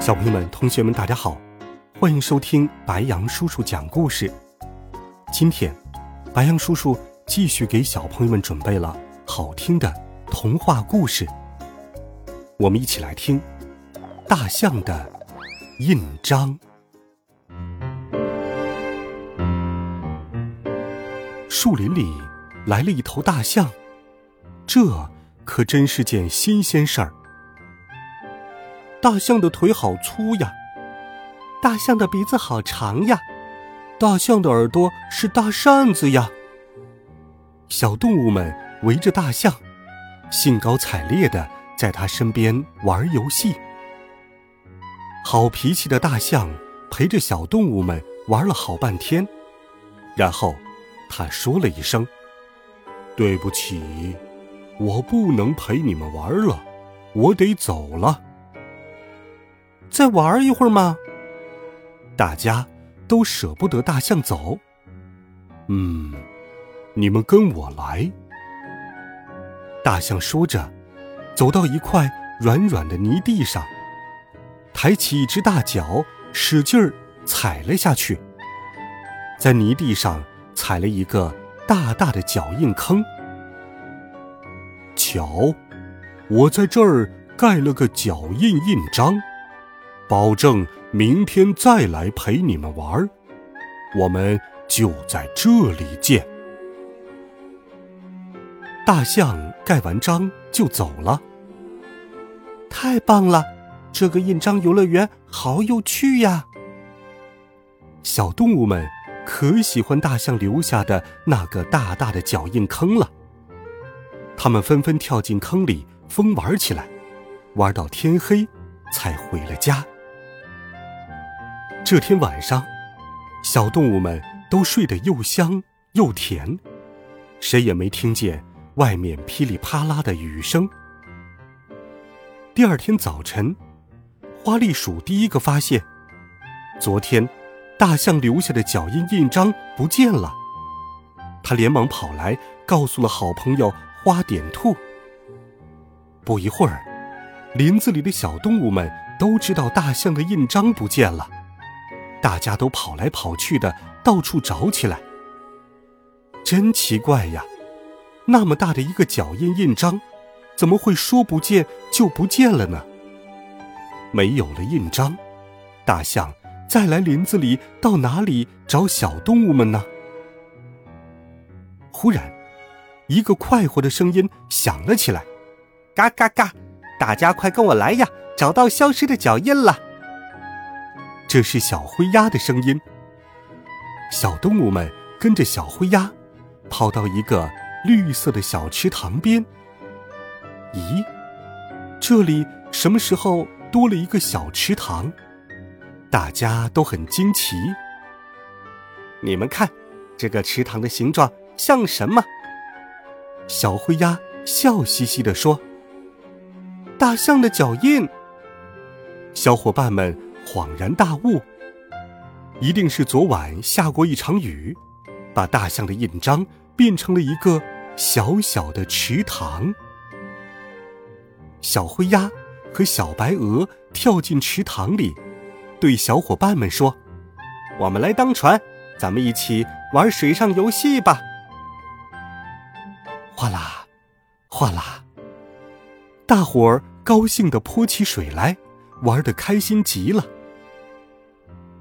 小朋友们、同学们，大家好，欢迎收听白杨叔叔讲故事。今天，白杨叔叔继续给小朋友们准备了好听的童话故事。我们一起来听《大象的印章》。树林里来了一头大象，这可真是件新鲜事儿。大象的腿好粗呀，大象的鼻子好长呀，大象的耳朵是大扇子呀。小动物们围着大象，兴高采烈的在它身边玩游戏。好脾气的大象陪着小动物们玩了好半天，然后他说了一声：“对不起，我不能陪你们玩了，我得走了。”再玩一会儿吗？大家都舍不得大象走。嗯，你们跟我来。大象说着，走到一块软软的泥地上，抬起一只大脚，使劲儿踩了下去，在泥地上踩了一个大大的脚印坑。瞧，我在这儿盖了个脚印印章。保证明天再来陪你们玩儿，我们就在这里见。大象盖完章就走了。太棒了，这个印章游乐园好有趣呀！小动物们可喜欢大象留下的那个大大的脚印坑了。它们纷纷跳进坑里疯玩起来，玩到天黑才回了家。这天晚上，小动物们都睡得又香又甜，谁也没听见外面噼里啪啦的雨声。第二天早晨，花栗鼠第一个发现，昨天大象留下的脚印印章不见了。他连忙跑来，告诉了好朋友花点兔。不一会儿，林子里的小动物们都知道大象的印章不见了。大家都跑来跑去的，到处找起来。真奇怪呀，那么大的一个脚印印章，怎么会说不见就不见了呢？没有了印章，大象再来林子里到哪里找小动物们呢？忽然，一个快活的声音响了起来：“嘎嘎嘎！大家快跟我来呀，找到消失的脚印了！”这是小灰鸭的声音。小动物们跟着小灰鸭，跑到一个绿色的小池塘边。咦，这里什么时候多了一个小池塘？大家都很惊奇。你们看，这个池塘的形状像什么？小灰鸭笑嘻嘻地说：“大象的脚印。”小伙伴们。恍然大悟，一定是昨晚下过一场雨，把大象的印章变成了一个小小的池塘。小灰鸭和小白鹅跳进池塘里，对小伙伴们说：“我们来当船，咱们一起玩水上游戏吧！”哗啦，哗啦，大伙儿高兴地泼起水来。玩的开心极了。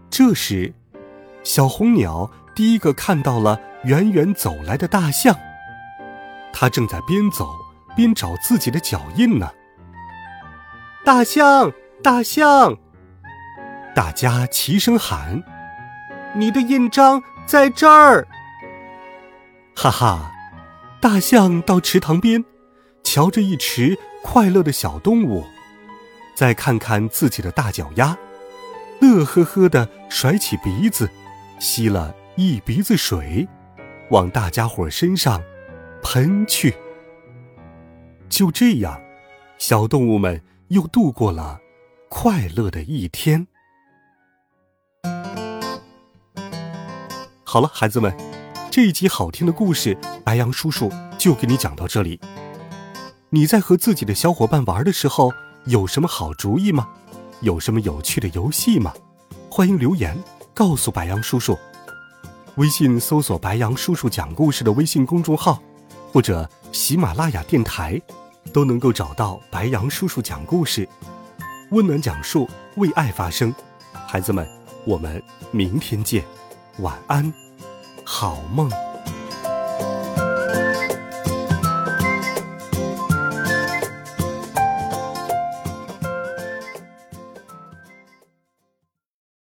这时，小红鸟第一个看到了远远走来的大象，它正在边走边找自己的脚印呢。大象，大象！大家齐声喊：“你的印章在这儿！”哈哈，大象到池塘边，瞧着一池快乐的小动物。再看看自己的大脚丫，乐呵呵的甩起鼻子，吸了一鼻子水，往大家伙身上喷去。就这样，小动物们又度过了快乐的一天。好了，孩子们，这一集好听的故事，白羊叔叔就给你讲到这里。你在和自己的小伙伴玩的时候，有什么好主意吗？有什么有趣的游戏吗？欢迎留言告诉白羊叔叔。微信搜索“白羊叔叔讲故事”的微信公众号，或者喜马拉雅电台，都能够找到白羊叔叔讲故事。温暖讲述，为爱发声。孩子们，我们明天见。晚安，好梦。